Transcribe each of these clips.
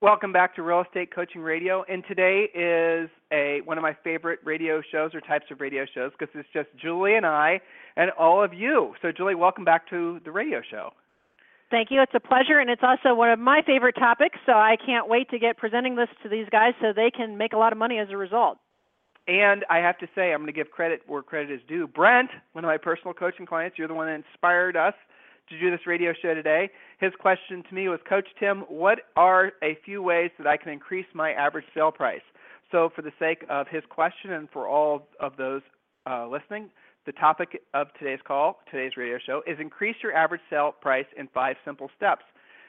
Welcome back to Real Estate Coaching Radio, and today is a one of my favorite radio shows or types of radio shows because it's just Julie and I and all of you. So, Julie, welcome back to the radio show. Thank you. It's a pleasure, and it's also one of my favorite topics. So I can't wait to get presenting this to these guys so they can make a lot of money as a result. And I have to say, I'm going to give credit where credit is due. Brent, one of my personal coaching clients, you're the one that inspired us to do this radio show today. His question to me was, Coach Tim, what are a few ways that I can increase my average sale price? So, for the sake of his question and for all of those uh, listening, the topic of today's call, today's radio show, is increase your average sale price in five simple steps.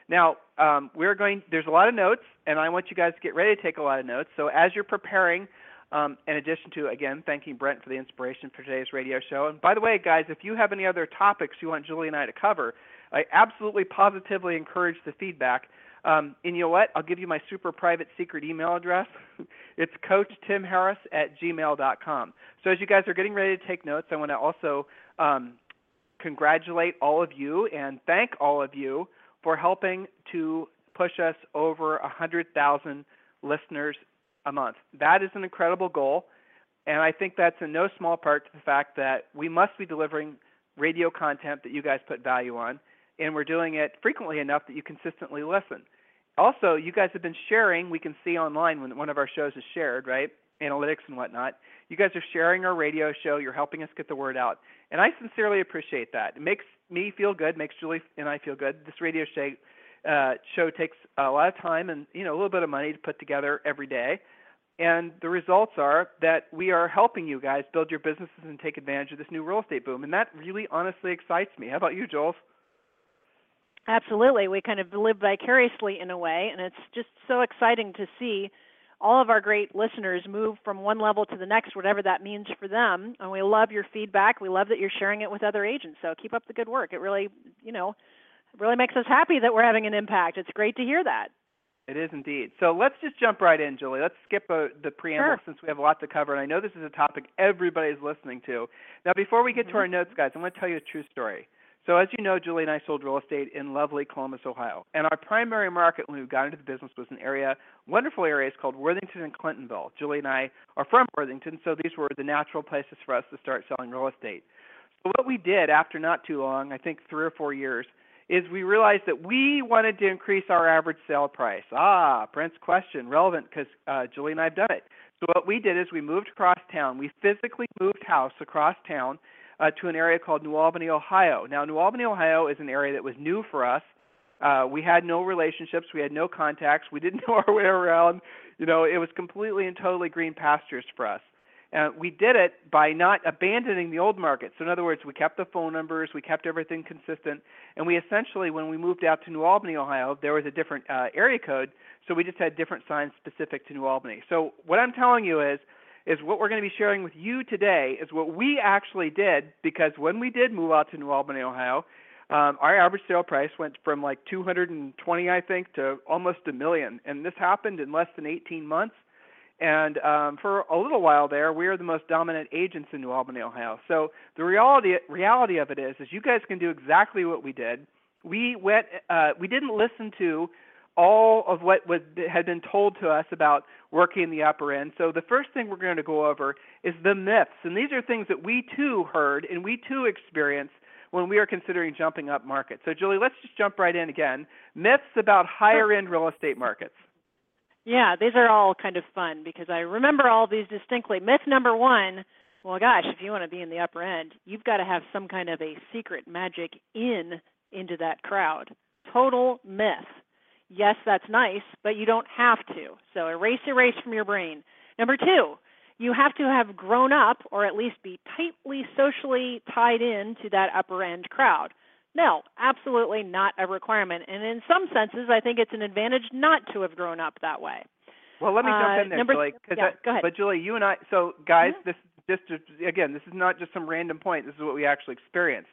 Now, um, we're going. There's a lot of notes, and I want you guys to get ready to take a lot of notes. So, as you're preparing um, in addition to, again, thanking Brent for the inspiration for today's radio show. And by the way, guys, if you have any other topics you want Julie and I to cover, I absolutely positively encourage the feedback. Um, and you know what? I'll give you my super private secret email address. it's coachtimharris at gmail.com. So as you guys are getting ready to take notes, I want to also um, congratulate all of you and thank all of you for helping to push us over 100,000 listeners a month. That is an incredible goal, and I think that's in no small part to the fact that we must be delivering radio content that you guys put value on, and we're doing it frequently enough that you consistently listen. Also, you guys have been sharing. We can see online when one of our shows is shared, right? Analytics and whatnot. You guys are sharing our radio show. You're helping us get the word out, and I sincerely appreciate that. It makes me feel good. Makes Julie and I feel good. This radio show uh, show takes a lot of time and you know a little bit of money to put together every day. And the results are that we are helping you guys build your businesses and take advantage of this new real estate boom. And that really honestly excites me. How about you, Jules? Absolutely. We kind of live vicariously in a way, and it's just so exciting to see all of our great listeners move from one level to the next, whatever that means for them. And we love your feedback. We love that you're sharing it with other agents. So keep up the good work. It really, you know, really makes us happy that we're having an impact. It's great to hear that. It is indeed. So let's just jump right in, Julie. Let's skip uh, the preamble sure. since we have a lot to cover, and I know this is a topic everybody is listening to. Now, before we get mm-hmm. to our notes, guys, I'm going to tell you a true story. So, as you know, Julie and I sold real estate in lovely Columbus, Ohio, and our primary market when we got into the business was an area, wonderful areas called Worthington and Clintonville. Julie and I are from Worthington, so these were the natural places for us to start selling real estate. So, what we did after not too long, I think three or four years, is we realized that we wanted to increase our average sale price. Ah, Brent's question, relevant because uh, Julie and I have done it. So what we did is we moved across town. We physically moved house across town uh, to an area called New Albany, Ohio. Now, New Albany, Ohio is an area that was new for us. Uh, we had no relationships. We had no contacts. We didn't know our way around. You know, it was completely and totally green pastures for us. Uh, we did it by not abandoning the old market. So, in other words, we kept the phone numbers, we kept everything consistent, and we essentially, when we moved out to New Albany, Ohio, there was a different uh, area code, so we just had different signs specific to New Albany. So, what I'm telling you is, is what we're going to be sharing with you today is what we actually did because when we did move out to New Albany, Ohio, um, our average sale price went from like 220, I think, to almost a million, and this happened in less than 18 months. And um, for a little while there, we are the most dominant agents in New Albany, Ohio. So the reality reality of it is, is you guys can do exactly what we did. We went, uh, we didn't listen to all of what was, had been told to us about working the upper end. So the first thing we're going to go over is the myths, and these are things that we too heard and we too experienced when we are considering jumping up market. So Julie, let's just jump right in again. Myths about higher end real estate markets. Yeah, these are all kind of fun because I remember all these distinctly. Myth number one well, gosh, if you want to be in the upper end, you've got to have some kind of a secret magic in into that crowd. Total myth. Yes, that's nice, but you don't have to. So erase, erase from your brain. Number two, you have to have grown up or at least be tightly socially tied in to that upper end crowd. No, absolutely not a requirement. And in some senses, I think it's an advantage not to have grown up that way. Well, let me jump uh, in there, number, Julie. Yeah, go ahead. But Julie, you and I. So, guys, Mhm. this just again, this is not just some random point. This is what we actually experienced.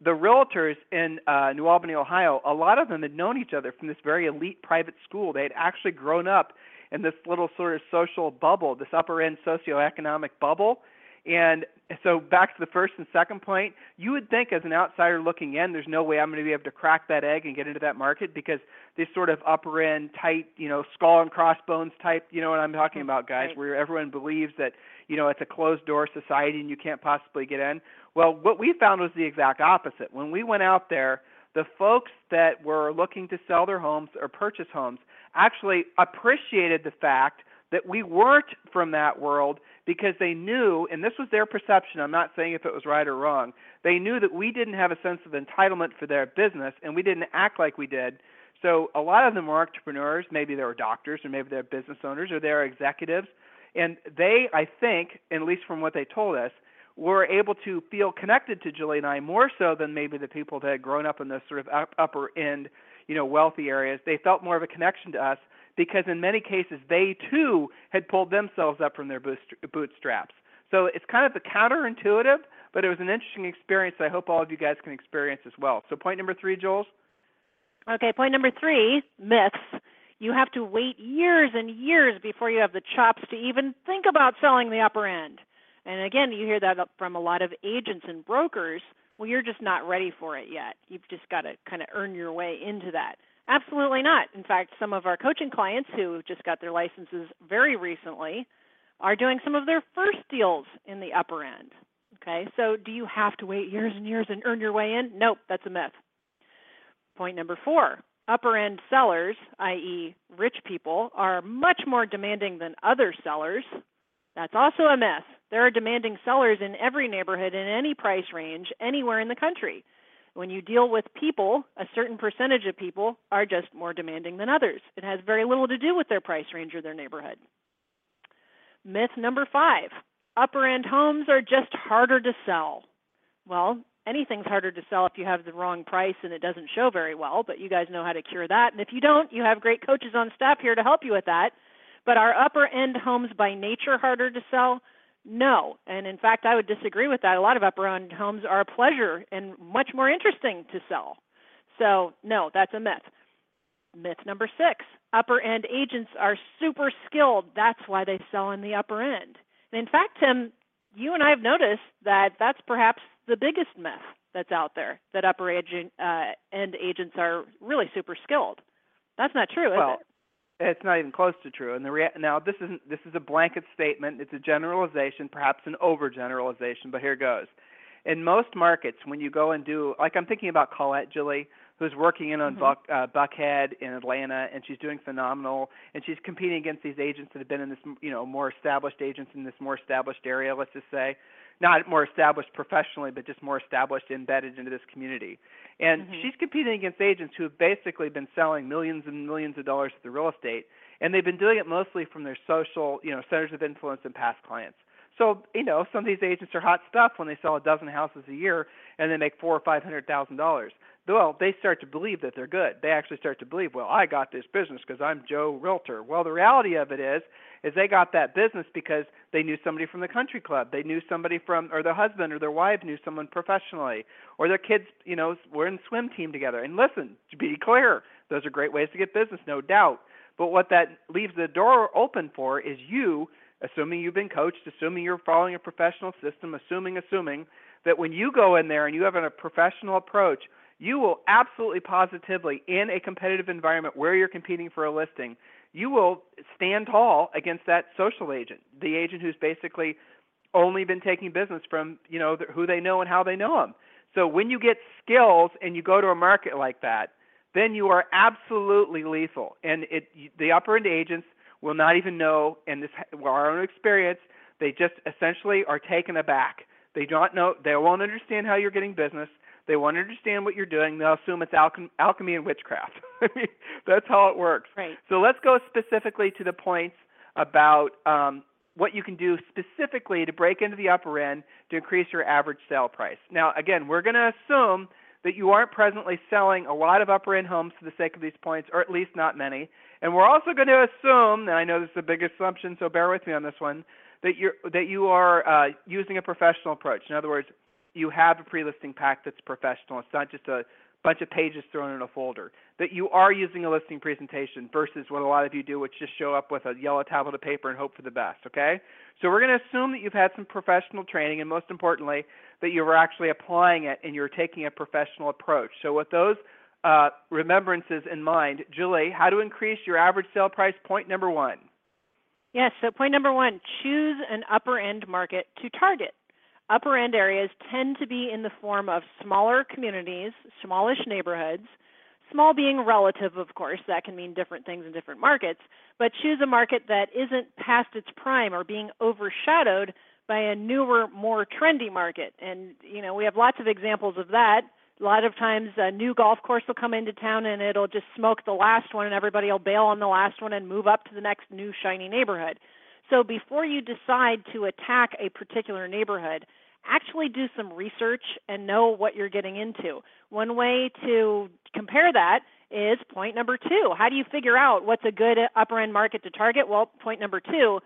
The realtors in uh, New Albany, Ohio, a lot of them had known each other from this very elite private school. They had actually grown up in this little sort of social bubble, this upper end socioeconomic bubble. And so back to the first and second point, you would think as an outsider looking in, there's no way I'm going to be able to crack that egg and get into that market because this sort of upper end tight, you know, skull and crossbones type, you know what I'm talking Mhm. about, guys, Right. where everyone believes that, you know, it's a closed door society and you can't possibly get in. Well, what we found was the exact opposite. When we went out there, the folks that were looking to sell their homes or purchase homes actually appreciated the fact that we weren't from that world because they knew, and this was their perception, I'm not saying if it was right or wrong, they knew that we didn't have a sense of entitlement for their business and we didn't act like we did. So a lot of them were entrepreneurs, maybe they were doctors or maybe they're business owners or they're executives. And they, I think, at least from what they told us, were able to feel connected to Julie and I more so than maybe the people that had grown up in those sort of up, upper end, you know, wealthy areas. They felt more of a connection to us because in many cases they too had pulled themselves up from their bootstraps. So it's kind of the counterintuitive, but it was an interesting experience I hope all of you guys can experience as well. So point number three, Jules. Okay, point number three myths. You have to wait years and years before you have the chops to even think about selling the upper end. And again, you hear that from a lot of agents and brokers. Well, you're just not ready for it yet. You've just got to kind of earn your way into that. Absolutely not. In fact, some of our coaching clients who just got their licenses very recently are doing some of their first deals in the upper end. Okay, so do you have to wait years and years and earn your way in? Nope, that's a myth. Point number four upper end sellers, i.e., rich people, are much more demanding than other sellers. That's also a myth. There are demanding sellers in every neighborhood in any price range anywhere in the country. When you deal with people, a certain percentage of people are just more demanding than others. It has very little to do with their price range or their neighborhood. Myth number five upper end homes are just harder to sell. Well, anything's harder to sell if you have the wrong price and it doesn't show very well, but you guys know how to cure that. And if you don't, you have great coaches on staff here to help you with that. But are upper end homes by nature harder to sell? No. And in fact, I would disagree with that. A lot of upper end homes are a pleasure and much more interesting to sell. So, no, that's a myth. Myth number six upper end agents are super skilled. That's why they sell in the upper end. And in fact, Tim, you and I have noticed that that's perhaps the biggest myth that's out there that upper agent, uh, end agents are really super skilled. That's not true, is well, it? It's not even close to true. And the rea- now this isn't this is a blanket statement. It's a generalization, perhaps an overgeneralization, but here goes. In most markets, when you go and do like I'm thinking about Colette Julie, who's working in on mm-hmm. Buck, uh, Buckhead in Atlanta, and she's doing phenomenal. And she's competing against these agents that have been in this, you know, more established agents in this more established area. Let's just say, not more established professionally, but just more established, embedded into this community. And mm-hmm. she's competing against agents who have basically been selling millions and millions of dollars to the real estate, and they've been doing it mostly from their social, you know, centers of influence and past clients. So, you know, some of these agents are hot stuff when they sell a dozen houses a year and they make four or five hundred thousand dollars. Well, they start to believe that they're good. They actually start to believe, well, I got this business because I'm Joe Realtor. Well, the reality of it is, is they got that business because they knew somebody from the country club. They knew somebody from, or their husband or their wife knew someone professionally, or their kids, you know, were in swim team together. And listen, to be clear, those are great ways to get business, no doubt. But what that leaves the door open for is you, assuming you've been coached, assuming you're following a professional system, assuming, assuming that when you go in there and you have a professional approach, you will absolutely positively, in a competitive environment where you're competing for a listing, you will stand tall against that social agent, the agent who's basically only been taking business from you know who they know and how they know them. So when you get skills and you go to a market like that, then you are absolutely lethal. And it the upper end agents will not even know, and this our own experience, they just essentially are taken aback. They don't know, they won't understand how you're getting business. They won't understand what you're doing. They'll assume it's alchem- alchemy and witchcraft. I mean, that's how it works. Right. So let's go specifically to the points about um, what you can do specifically to break into the upper end to increase your average sale price. Now, again, we're going to assume that you aren't presently selling a lot of upper end homes for the sake of these points, or at least not many. And we're also going to assume, and I know this is a big assumption, so bear with me on this one, that you're that you are uh, using a professional approach. In other words, you have a pre-listing pack that's professional. It's not just a bunch of pages thrown in a folder. That you are using a listing presentation versus what a lot of you do, which just show up with a yellow tablet of paper and hope for the best. Okay, so we're going to assume that you've had some professional training, and most importantly, that you're actually applying it and you're taking a professional approach. So with those uh, remembrances in mind, Julie, how to increase your average sale price? Point number one. Yes. So point number one: choose an upper end market to target upper end areas tend to be in the form of smaller communities, smallish neighborhoods. Small being relative, of course, that can mean different things in different markets, but choose a market that isn't past its prime or being overshadowed by a newer, more trendy market. And, you know, we have lots of examples of that. A lot of times a new golf course will come into town and it'll just smoke the last one and everybody will bail on the last one and move up to the next new shiny neighborhood. So before you decide to attack a particular neighborhood, actually do some research and know what you're getting into. One way to compare that is point number two. How do you figure out what's a good upper end market to target? Well, point number two,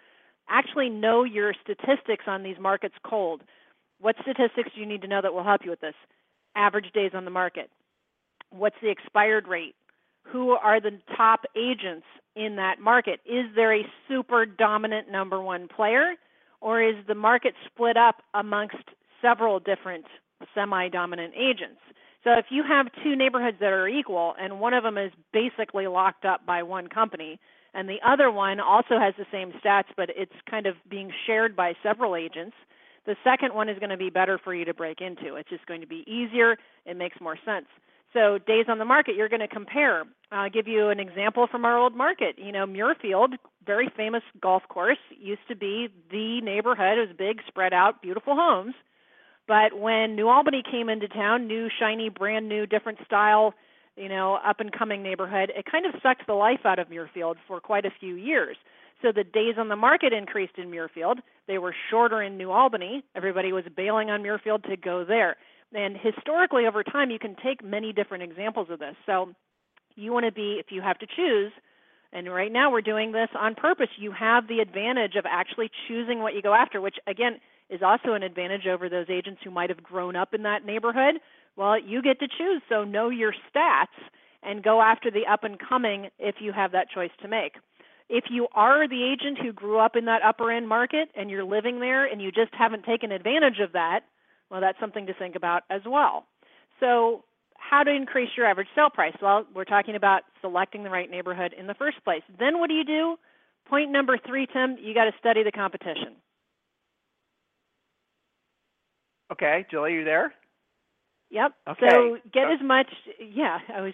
actually know your statistics on these markets cold. What statistics do you need to know that will help you with this? Average days on the market. What's the expired rate? Who are the top agents in that market? Is there a super dominant number one player? or is the market split up amongst several different semi dominant agents? So if you have two neighborhoods that are equal and one of them is basically locked up by one company and the other one also has the same stats but it's kind of being shared by several agents, the second one is going to be better for you to break into. It's just going to be easier, it makes more sense. So days on the market, you're going to compare. I'll give you an example from our old market. You know, Muirfield, very famous golf course, used to be the neighborhood. It was big, spread out, beautiful homes. But when New Albany came into town, new, shiny, brand new, different style, you know, up and coming neighborhood, it kind of sucked the life out of Muirfield for quite a few years. So the days on the market increased in Muirfield. They were shorter in New Albany. Everybody was bailing on Muirfield to go there. And historically, over time, you can take many different examples of this. So you want to be, if you have to choose, and right now we're doing this on purpose, you have the advantage of actually choosing what you go after, which again is also an advantage over those agents who might have grown up in that neighborhood. Well, you get to choose, so know your stats and go after the up and coming if you have that choice to make. If you are the agent who grew up in that upper end market and you're living there and you just haven't taken advantage of that, well, that's something to think about as well. So, how to increase your average sale price? Well, we're talking about selecting the right neighborhood in the first place. Then, what do you do? Point number three, Tim, you got to study the competition. Okay, Julie, you there? Yep. Okay. So get uh, as much. Yeah, I was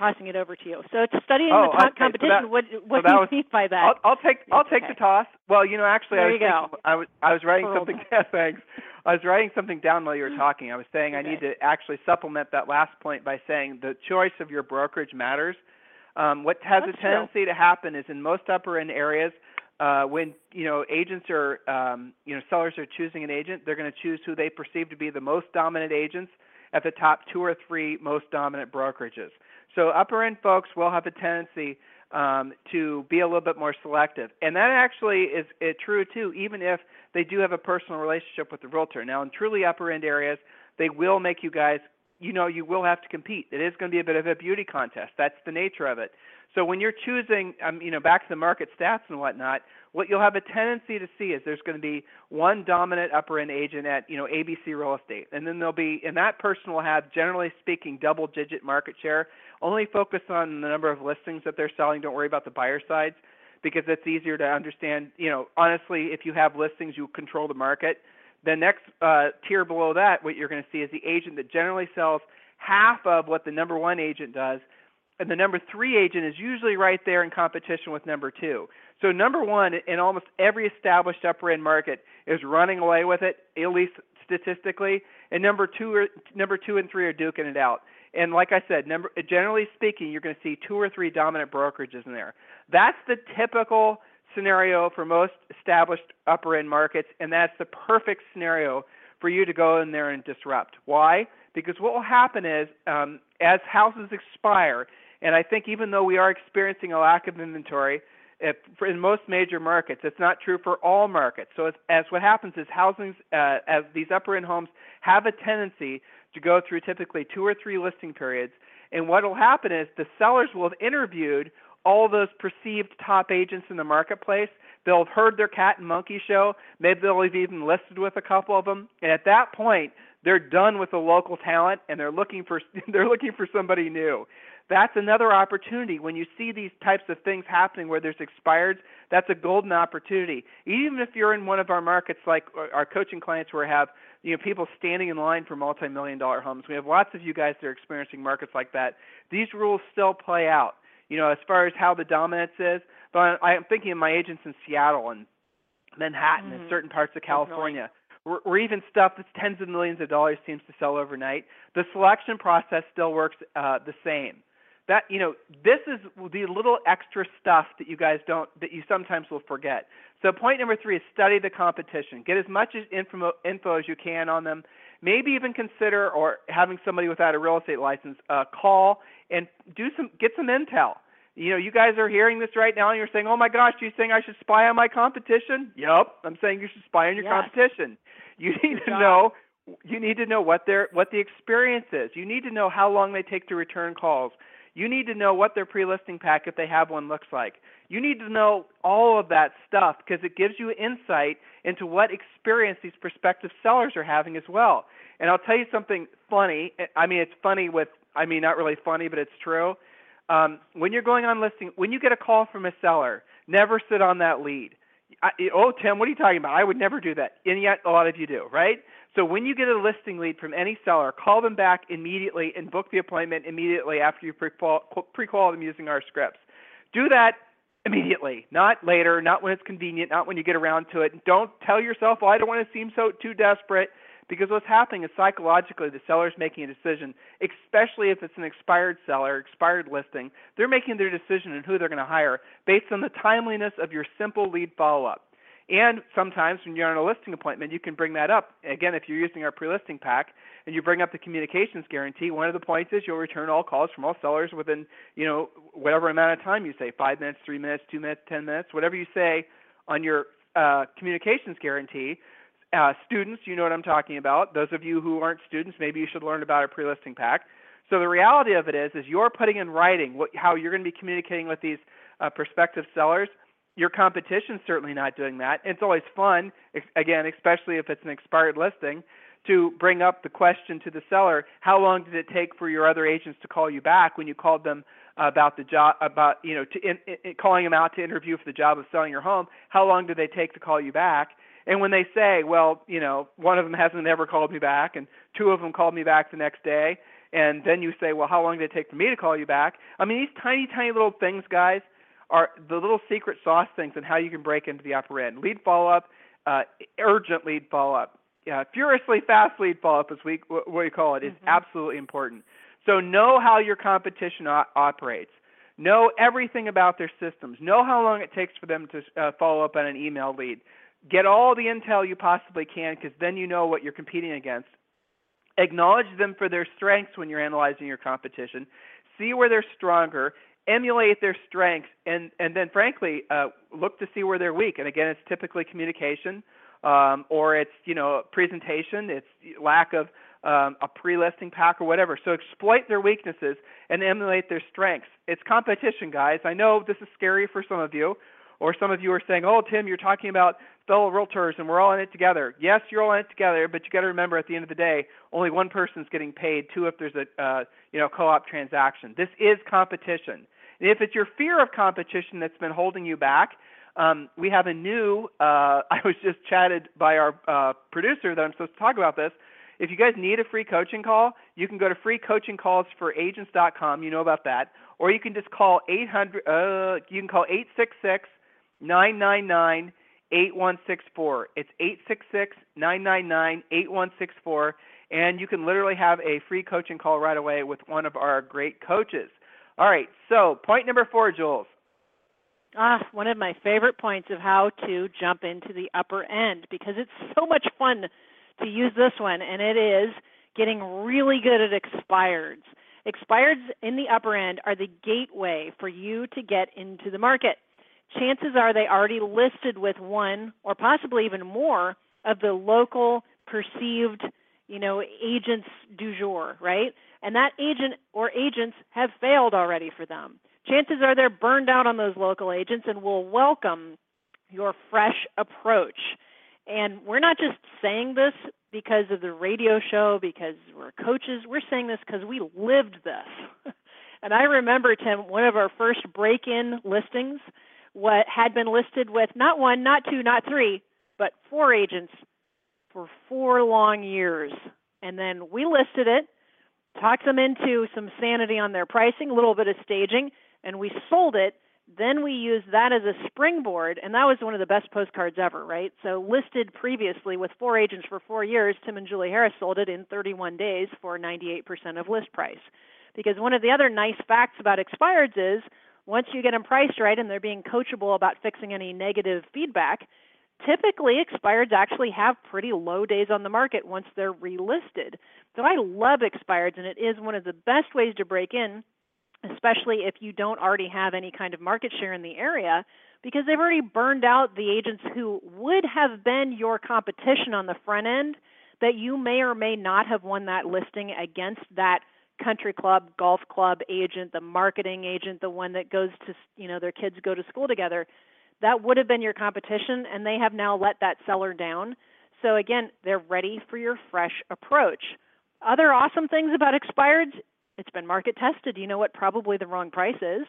tossing it over to you. So studying oh, the okay. competition, so that, what what so do you was, mean by that? I'll, I'll take I'll take okay. the toss. Well, you know, actually, there I was thinking. I was I was writing something. Yeah, thanks. I was writing something down while you were talking. I was saying Okay. I need to actually supplement that last point by saying the choice of your brokerage matters. Um, what has That's a true. tendency to happen is in most upper end areas, uh, when you know agents are um, you know sellers are choosing an agent, they're going to choose who they perceive to be the most dominant agents at the top two or three most dominant brokerages. So upper end folks will have a tendency um, to be a little bit more selective, and that actually is uh, true too, even if they do have a personal relationship with the realtor. Now, in truly upper end areas, they will make you guys, you know, you will have to compete. It is going to be a bit of a beauty contest. That's the nature of it. So when you're choosing, um, you know, back to the market stats and whatnot, what you'll have a tendency to see is there's going to be one dominant upper end agent at, you know, ABC Real Estate, and then there'll be, and that person will have, generally speaking, double digit market share. Only focus on the number of listings that they're selling. Don't worry about the buyer sides because it's easier to understand. You know, honestly, if you have listings, you control the market. The next uh, tier below that, what you're going to see is the agent that generally sells half of what the number one agent does, and the number three agent is usually right there in competition with number two. So number one in almost every established upper end market is running away with it, at least statistically, and number two are, number two and three are duking it out. And like I said, number generally speaking, you're going to see two or three dominant brokerages in there. That's the typical scenario for most established upper end markets, and that's the perfect scenario for you to go in there and disrupt. Why? Because what will happen is, um, as houses expire And I think even though we are experiencing a lack of inventory, if, in most major markets, it's not true for all markets. So as, as what happens is housings, uh, as these upper end homes have a tendency to go through typically two or three listing periods. And what will happen is the sellers will have interviewed all those perceived top agents in the marketplace. They'll have heard their cat and monkey show. Maybe they'll have even listed with a couple of them. And at that point, they're done with the local talent and they're looking for they're looking for somebody new. That's another opportunity when you see these types of things happening where there's expireds. That's a golden opportunity. Even if you're in one of our markets, like our coaching clients, where we have you know people standing in line for multi-million dollar homes. We have lots of you guys that are experiencing markets like that. These rules still play out. You know, as far as how the dominance is, but I'm thinking of my agents in Seattle and Manhattan mm-hmm. and certain parts of California or, or even stuff that's tens of millions of dollars seems to sell overnight. The selection process still works uh, the same. That you know, this is the little extra stuff that you guys don't that you sometimes will forget. So point number three is study the competition. Get as much info, info as you can on them. Maybe even consider or having somebody without a real estate license uh, call and do some get some intel you know, you guys are hearing this right now and you're saying, oh my gosh, you saying I should spy on my competition? Yep, I'm saying you should spy on your yes. competition. You need Good to job. know you need to know what their what the experience is. You need to know how long they take to return calls. You need to know what their pre-listing pack, if they have one, looks like. You need to know all of that stuff because it gives you insight into what experience these prospective sellers are having as well. And I'll tell you something funny. I mean, it's funny with, I mean, not really funny, but it's true um, when you're going on listing, when you get a call from a seller, never sit on that lead. I, oh, Tim, what are you talking about? I would never do that. And yet, a lot of you do, right? So when you get a listing lead from any seller, call them back immediately and book the appointment immediately after you pre-qual them using our scripts. Do that immediately, not later, not when it's convenient, not when you get around to it. Don't tell yourself, "Well, I don't want to seem so too desperate." Because what's happening is psychologically the seller's making a decision, especially if it's an expired seller, expired listing. They're making their decision on who they're going to hire based on the timeliness of your simple lead follow up. And sometimes when you're on a listing appointment, you can bring that up. Again, if you're using our pre-listing pack and you bring up the communications guarantee, one of the points is you'll return all calls from all sellers within, you know, whatever amount of time you say, five minutes, three minutes, two minutes, ten minutes, whatever you say on your uh, communications guarantee uh, students, you know what I'm talking about. Those of you who aren't students, maybe you should learn about a pre-listing pack. So the reality of it is, is you're putting in writing what, how you're going to be communicating with these uh, prospective sellers. Your competition's certainly not doing that. It's always fun, again, especially if it's an expired listing, to bring up the question to the seller: How long did it take for your other agents to call you back when you called them about the job, about you know, to in, in, calling them out to interview for the job of selling your home? How long did they take to call you back? And when they say, well, you know, one of them hasn't ever called me back, and two of them called me back the next day, and then you say, well, how long did it take for me to call you back? I mean, these tiny, tiny little things, guys, are the little secret sauce things and how you can break into the upper end. Lead follow up, uh, urgent lead follow up, yeah, furiously fast lead follow up, as we what we call it, is mm-hmm. absolutely important. So know how your competition o- operates. Know everything about their systems. Know how long it takes for them to uh, follow up on an email lead. Get all the intel you possibly can because then you know what you're competing against. Acknowledge them for their strengths when you're analyzing your competition. See where they're stronger. Emulate their strengths, and and then frankly, uh, look to see where they're weak. And again, it's typically communication, um, or it's you know presentation. It's lack of um, a pre-listing pack or whatever. So exploit their weaknesses and emulate their strengths. It's competition, guys. I know this is scary for some of you, or some of you are saying, "Oh, Tim, you're talking about fellow realtors and we're all in it together. Yes, you're all in it together, but you got to remember at the end of the day, only one person's getting paid. Two, if there's a uh, you know co-op transaction. This is competition. And if it's your fear of competition that's been holding you back, um, we have a new. Uh, I was just chatted by our uh, producer that I'm supposed to talk about this. If you guys need a free coaching call, you can go to freecoachingcallsforagents.com. You know about that, or you can just call 800. Uh, you can call 866 999 8164. It's 866 999 8164. And you can literally have a free coaching call right away with one of our great coaches. All right, so point number four, Jules. Ah, one of my favorite points of how to jump into the upper end because it's so much fun to use this one, and it is getting really good at expireds. Expireds in the upper end are the gateway for you to get into the market. Chances are they already listed with one or possibly even more of the local perceived, you know, agents du jour, right? And that agent or agents have failed already for them. Chances are they're burned out on those local agents and will welcome your fresh approach. And we're not just saying this because of the radio show, because we're coaches. We're saying this because we lived this. and I remember, Tim, one of our first break in listings what had been listed with not one, not two, not three, but four agents for four long years. And then we listed it, talked them into some sanity on their pricing, a little bit of staging, and we sold it then we used that as a springboard, and that was one of the best postcards ever, right? So, listed previously with four agents for four years, Tim and Julie Harris sold it in 31 days for 98% of list price. Because one of the other nice facts about expireds is once you get them priced right and they're being coachable about fixing any negative feedback, typically expireds actually have pretty low days on the market once they're relisted. So I love expireds, and it is one of the best ways to break in especially if you don't already have any kind of market share in the area, because they've already burned out the agents who would have been your competition on the front end that you may or may not have won that listing against that country club, golf club agent, the marketing agent, the one that goes to, you know, their kids go to school together. That would have been your competition, and they have now let that seller down. So again, they're ready for your fresh approach. Other awesome things about expireds it's been market tested. You know what probably the wrong price is.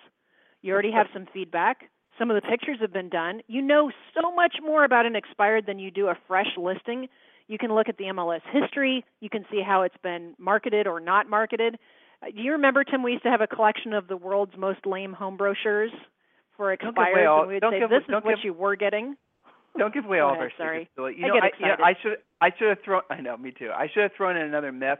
You already have some feedback. Some of the pictures have been done. You know so much more about an expired than you do a fresh listing. You can look at the MLS history. You can see how it's been marketed or not marketed. Do you remember, Tim? We used to have a collection of the world's most lame home brochures for expired, all, and we'd say give, this is what give, you were getting. Don't give away all ahead, of our sorry. secrets. You I know, get I, you know, I should I should have thrown. I know, me too. I should have thrown in another myth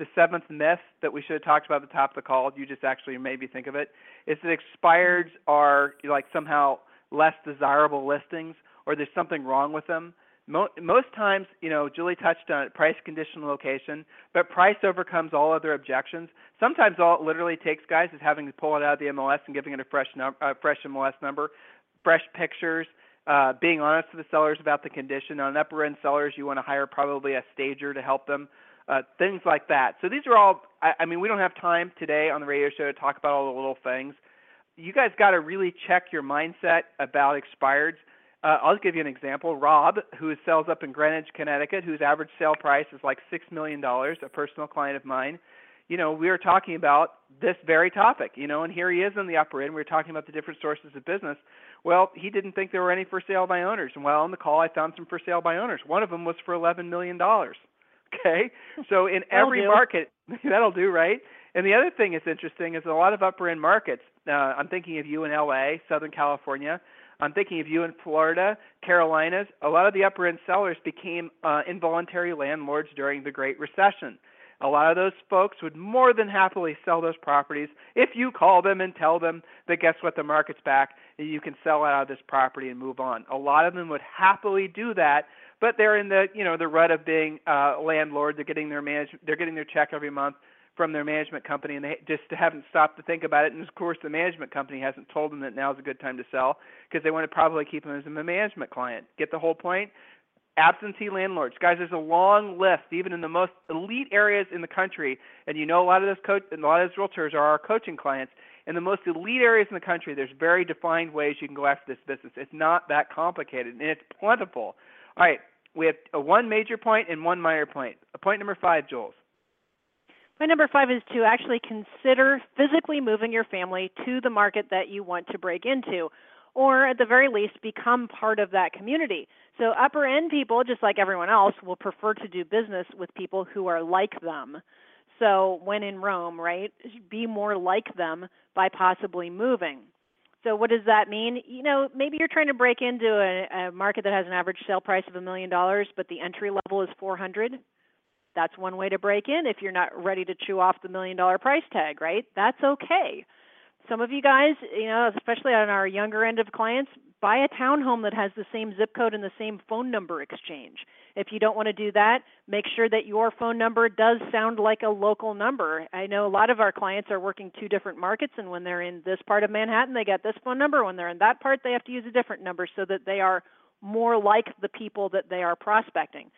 the seventh myth that we should have talked about at the top of the call, you just actually made me think of it, is that expireds mm-hmm. are like somehow less desirable listings or there's something wrong with them. Most times, you know, Julie touched on it, price, condition, location, but price overcomes all other objections. Sometimes all it literally takes, guys, is having to pull it out of the MLS and giving it a fresh, num- fresh MLS number, fresh pictures, uh, being honest to the sellers about the condition. On upper end sellers, you want to hire probably a stager to help them uh, things like that. So these are all. I, I mean, we don't have time today on the radio show to talk about all the little things. You guys got to really check your mindset about expireds. Uh, I'll give you an example. Rob, who sells up in Greenwich, Connecticut, whose average sale price is like six million dollars, a personal client of mine. You know, we were talking about this very topic. You know, and here he is in the upper end. We were talking about the different sources of business. Well, he didn't think there were any for sale by owners. And while on the call, I found some for sale by owners. One of them was for eleven million dollars. Okay, so in every market, that'll do, right? And the other thing that's interesting is a lot of upper end markets. Uh, I'm thinking of you in LA, Southern California. I'm thinking of you in Florida, Carolinas. A lot of the upper end sellers became uh, involuntary landlords during the Great Recession. A lot of those folks would more than happily sell those properties if you call them and tell them that guess what, the market's back, and you can sell out of this property and move on. A lot of them would happily do that but they're in the you know the rut of being uh, landlord. They're getting their manage they're getting their check every month from their management company, and they just haven't stopped to think about it. And of course, the management company hasn't told them that now's a good time to sell because they want to probably keep them as a management client. Get the whole point? Absentee landlords, guys. There's a long list, even in the most elite areas in the country, and you know a lot of those coach, and a lot of those realtors are our coaching clients. In the most elite areas in the country, there's very defined ways you can go after this business. It's not that complicated, and it's plentiful. All right, we have one major point and one minor point. Point number five, Jules. Point number five is to actually consider physically moving your family to the market that you want to break into, or at the very least, become part of that community. So, upper end people, just like everyone else, will prefer to do business with people who are like them. So, when in Rome, right, be more like them by possibly moving. So what does that mean? You know, maybe you're trying to break into a, a market that has an average sale price of a million dollars, but the entry level is 400. That's one way to break in if you're not ready to chew off the million dollar price tag, right? That's okay. Some of you guys, you know, especially on our younger end of clients, buy a townhome that has the same zip code and the same phone number exchange. If you don't want to do that, make sure that your phone number does sound like a local number. I know a lot of our clients are working two different markets, and when they're in this part of Manhattan, they get this phone number. When they're in that part, they have to use a different number so that they are more like the people that they are prospecting.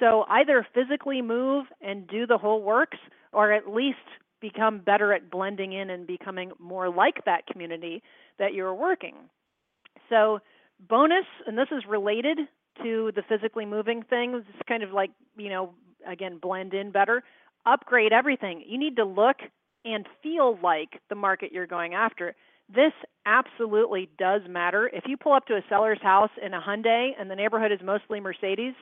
So either physically move and do the whole works, or at least become better at blending in and becoming more like that community that you're working. So, bonus, and this is related to the physically moving things, it's kind of like, you know, again, blend in better. Upgrade everything. You need to look and feel like the market you're going after. This absolutely does matter. If you pull up to a seller's house in a Hyundai and the neighborhood is mostly Mercedes,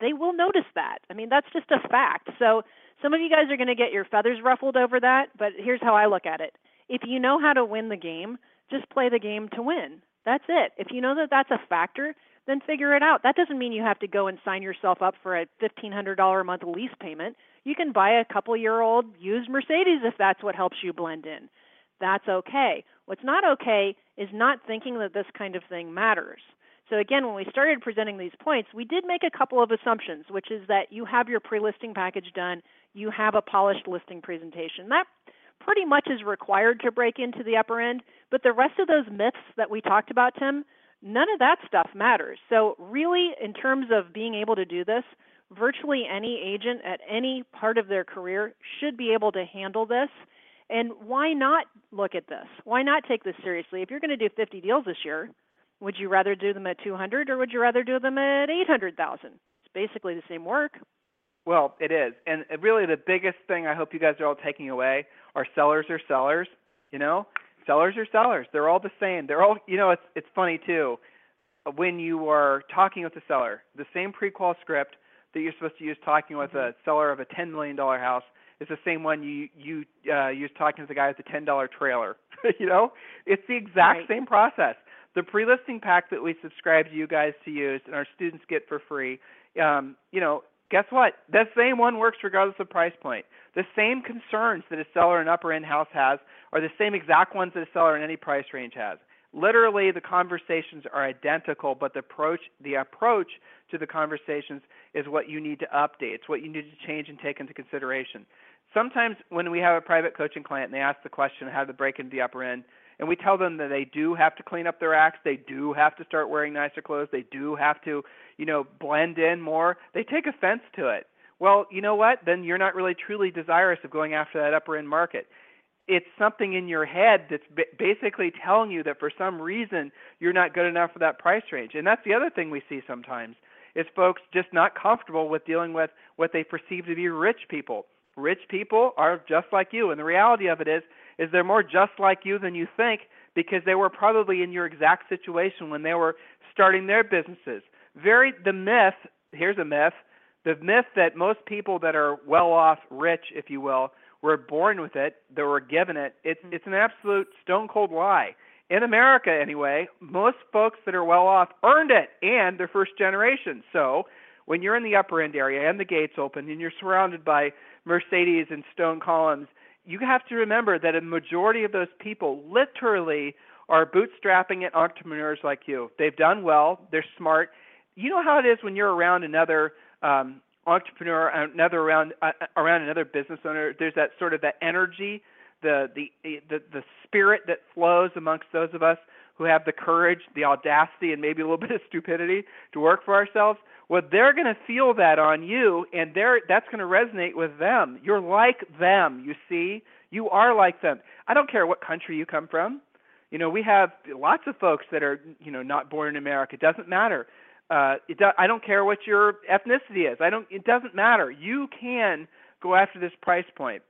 they will notice that. I mean, that's just a fact. So some of you guys are going to get your feathers ruffled over that, but here's how I look at it. If you know how to win the game, just play the game to win. That's it. If you know that that's a factor, then figure it out. That doesn't mean you have to go and sign yourself up for a $1500 a month lease payment. You can buy a couple year old used Mercedes if that's what helps you blend in. That's okay. What's not okay is not thinking that this kind of thing matters. So again, when we started presenting these points, we did make a couple of assumptions, which is that you have your pre-listing package done, you have a polished listing presentation. That pretty much is required to break into the upper end, but the rest of those myths that we talked about, Tim, none of that stuff matters. So really, in terms of being able to do this, virtually any agent at any part of their career should be able to handle this. And why not look at this? Why not take this seriously? If you're going to do 50 deals this year, would you rather do them at 200 or would you rather do them at 800,000? It's basically the same work. Well, it is. And really the biggest thing I hope you guys are all taking away are sellers are sellers, you know? Sellers are sellers. They're all the same. They're all, you know, it's it's funny too. When you are talking with a seller, the same pre-qual script that you're supposed to use talking with mm-hmm. a seller of a $10 million house is the same one you you uh, use talking to the guy with the $10 trailer. you know, it's the exact right. same process the pre-listing pack that we subscribe to you guys to use and our students get for free, um, you know, guess what? That same one works regardless of price point. The same concerns that a seller in upper end house has are the same exact ones that a seller in any price range has. Literally, the conversations are identical, but the approach the approach to the conversations is what you need to update. It's what you need to change and take into consideration. Sometimes when we have a private coaching client and they ask the question how to break into the upper end, and we tell them that they do have to clean up their acts, they do have to start wearing nicer clothes, they do have to, you know, blend in more, they take offense to it. Well, you know what? Then you're not really truly desirous of going after that upper end market. It's something in your head that's basically telling you that for some reason you're not good enough for that price range. And that's the other thing we see sometimes is folks just not comfortable with dealing with what they perceive to be rich people. Rich people are just like you, and the reality of it is is they're more just like you than you think because they were probably in your exact situation when they were starting their businesses. Very the myth, here's a myth, the myth that most people that are well off, rich, if you will, were born with it, they were given it. It's mm. it's an absolute stone cold lie. In America anyway, most folks that are well off earned it and they're first generation. So when you're in the upper end area and the gates open and you're surrounded by Mercedes and stone columns you have to remember that a majority of those people literally are bootstrapping it entrepreneurs like you. They've done well, they're smart. You know how it is when you're around another um, entrepreneur, another around uh, around another business owner. There's that sort of that energy, the the the the spirit that flows amongst those of us who have the courage, the audacity, and maybe a little bit of stupidity to work for ourselves. Well, they're going to feel that on you, and they're that's going to resonate with them. You're like them. You see, you are like them. I don't care what country you come from. You know, we have lots of folks that are you know not born in America. It doesn't matter. Uh, it do, I don't care what your ethnicity is. I don't. It doesn't matter. You can go after this price point.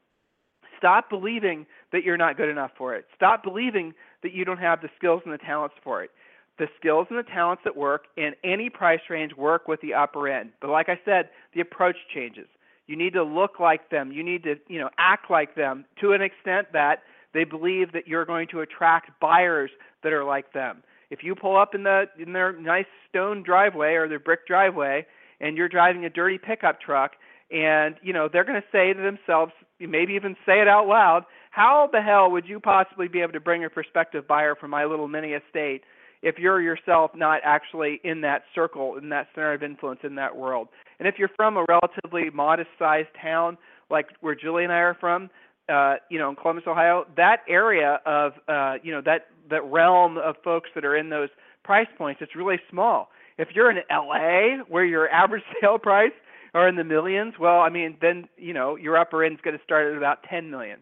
Stop believing that you're not good enough for it. Stop believing that you don't have the skills and the talents for it the skills and the talents that work in any price range work with the upper end. But like I said, the approach changes. You need to look like them. You need to, you know, act like them to an extent that they believe that you're going to attract buyers that are like them. If you pull up in the in their nice stone driveway or their brick driveway and you're driving a dirty pickup truck and, you know, they're going to say to themselves, maybe even say it out loud, how the hell would you possibly be able to bring a prospective buyer from my little mini estate if you're yourself not actually in that circle, in that center of influence in that world. And if you're from a relatively modest sized town like where Julie and I are from, uh, you know, in Columbus, Ohio, that area of uh, you know, that that realm of folks that are in those price points, it's really small. If you're in LA where your average sale price are in the millions, well, I mean, then, you know, your upper end is going to start at about 10 million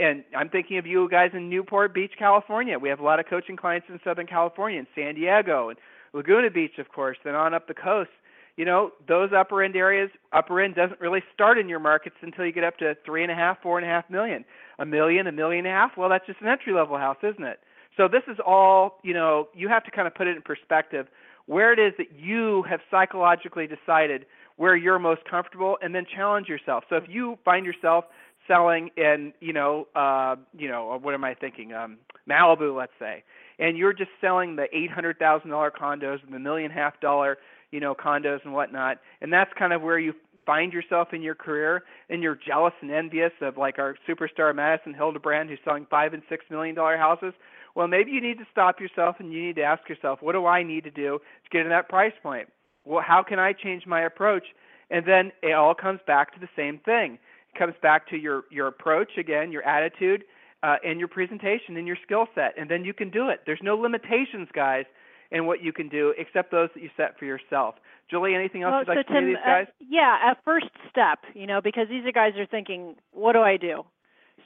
and I'm thinking of you guys in Newport Beach, California. We have a lot of coaching clients in Southern California, and San Diego, and Laguna Beach, of course, then on up the coast. You know, those upper end areas, upper end doesn't really start in your markets until you get up to three and a half, four and a half million. A million, a million and a half, well, that's just an entry level house, isn't it? So this is all, you know, you have to kind of put it in perspective where it is that you have psychologically decided where you're most comfortable and then challenge yourself. So if you find yourself selling in you know uh you know what am I thinking? Um Malibu let's say. And you're just selling the eight hundred thousand dollar condos and the million half dollar you know condos and whatnot. And that's kind of where you find yourself in your career. And you're jealous and envious of like our superstar Madison Hildebrand who's selling five and six million dollar houses. Well maybe you need to stop yourself and you need to ask yourself what do I need to do to get in that price point? Well how can I change my approach? And then it all comes back to the same thing comes back to your your approach again, your attitude, uh, and your presentation and your skill set, and then you can do it. There's no limitations, guys, in what you can do except those that you set for yourself. Julie, anything else well, you'd like to Tim, these guys? Uh, yeah, a first step, you know, because these guys are thinking, what do I do?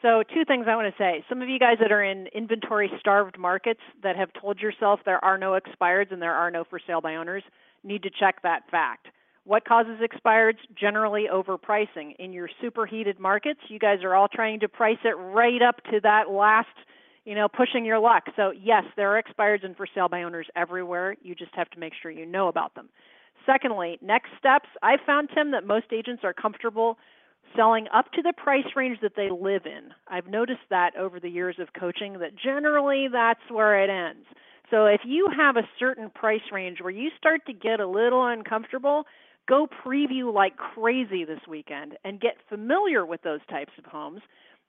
So, two things I want to say. Some of you guys that are in inventory starved markets that have told yourself there are no expireds and there are no for sale by owners need to check that fact. What causes expireds? Generally overpricing. In your superheated markets, you guys are all trying to price it right up to that last, you know, pushing your luck. So, yes, there are expireds and for sale by owners everywhere. You just have to make sure you know about them. Secondly, next steps. I found, Tim, that most agents are comfortable selling up to the price range that they live in. I've noticed that over the years of coaching that generally that's where it ends. So if you have a certain price range where you start to get a little uncomfortable, Go preview like crazy this weekend and get familiar with those types of homes.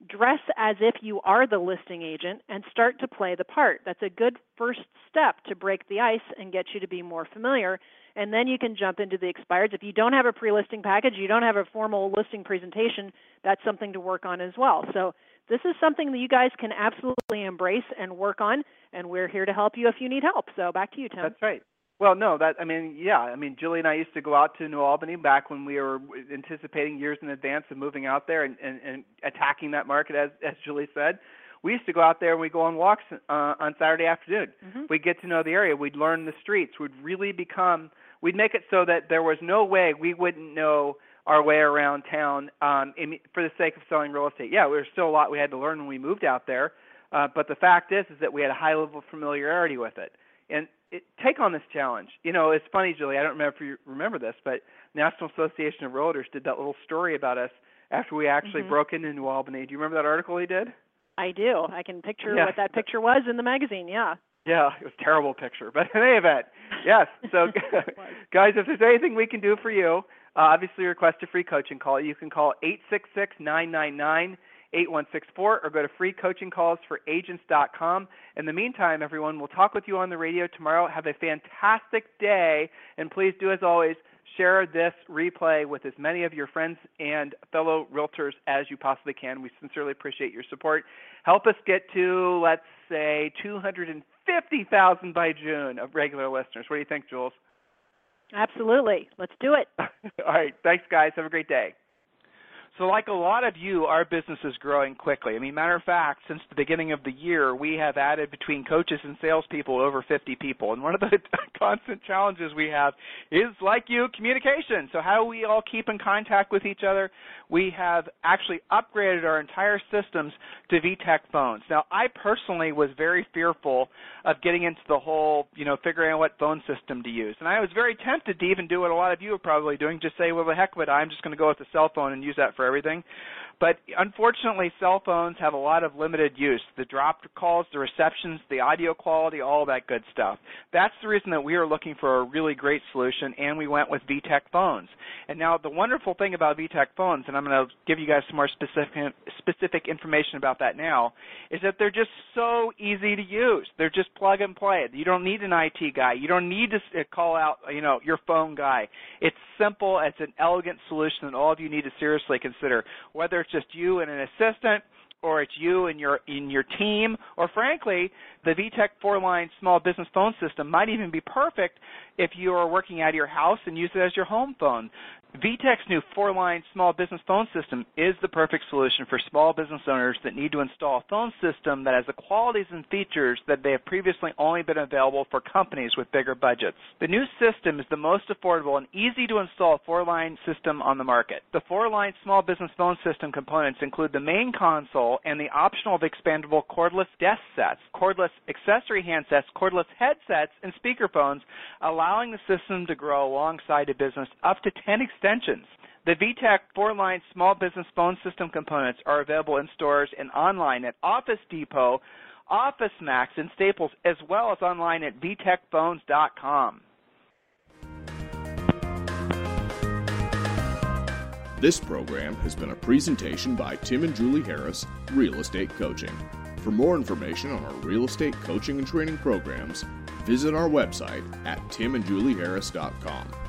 Dress as if you are the listing agent and start to play the part. That's a good first step to break the ice and get you to be more familiar. And then you can jump into the expireds. If you don't have a pre listing package, you don't have a formal listing presentation, that's something to work on as well. So, this is something that you guys can absolutely embrace and work on, and we're here to help you if you need help. So, back to you, Tim. That's right. Well, no, that I mean, yeah, I mean, Julie and I used to go out to New Albany back when we were anticipating years in advance of moving out there and, and, and attacking that market, as as Julie said. We used to go out there and we go on walks uh, on Saturday afternoon. Mm-hmm. We'd get to know the area. We'd learn the streets. We'd really become. We'd make it so that there was no way we wouldn't know our way around town um, in, for the sake of selling real estate. Yeah, there was still a lot we had to learn when we moved out there, uh, but the fact is, is that we had a high level of familiarity with it. And it, take on this challenge. You know, it's funny, Julie. I don't remember if you remember this, but National Association of Realtors did that little story about us after we actually mm-hmm. broke into New Albany. Do you remember that article he did? I do. I can picture yeah. what that picture was in the magazine. Yeah. Yeah, it was a terrible picture, but in any event, yes. So, guys, if there's anything we can do for you, uh, obviously request a free coaching call. You can call eight six six nine nine nine 8164 or go to freecoachingcallsforagents.com. In the meantime, everyone, we'll talk with you on the radio tomorrow. Have a fantastic day, and please do, as always, share this replay with as many of your friends and fellow realtors as you possibly can. We sincerely appreciate your support. Help us get to, let's say, 250,000 by June of regular listeners. What do you think, Jules? Absolutely. Let's do it. All right. Thanks, guys. Have a great day. So, like a lot of you, our business is growing quickly. I mean, matter of fact, since the beginning of the year, we have added between coaches and salespeople over 50 people. And one of the constant challenges we have is, like you, communication. So, how do we all keep in contact with each other? We have actually upgraded our entire systems to VTech phones. Now, I personally was very fearful of getting into the whole, you know, figuring out what phone system to use. And I was very tempted to even do what a lot of you are probably doing, just say, well, the heck with it, I'm just going to go with the cell phone and use that for everything. But unfortunately, cell phones have a lot of limited use. The dropped calls, the receptions, the audio quality, all that good stuff. That's the reason that we are looking for a really great solution, and we went with VTech phones. And now the wonderful thing about VTech phones, and I'm going to give you guys some more specific specific information about that now, is that they're just so easy to use. They're just plug and play. You don't need an IT guy. You don't need to uh, call out, you know, your phone guy. It's simple. It's an elegant solution that all of you need to seriously consider. Whether it's just you and an assistant or it's you and your in your team, or frankly, the VTech four-line small business phone system might even be perfect if you are working out of your house and use it as your home phone. VTech's new four-line small business phone system is the perfect solution for small business owners that need to install a phone system that has the qualities and features that they have previously only been available for companies with bigger budgets. The new system is the most affordable and easy to install four-line system on the market. The four-line small business phone system components include the main console and the optional of expandable cordless desk sets, cordless accessory handsets, cordless headsets, and speakerphones, allowing the system to grow alongside a business up to 10 extensions. The VTech four-line small business phone system components are available in stores and online at Office Depot, Office Max, and Staples, as well as online at vtechphones.com. This program has been a presentation by Tim and Julie Harris, Real Estate Coaching. For more information on our real estate coaching and training programs, visit our website at timandjulieharris.com.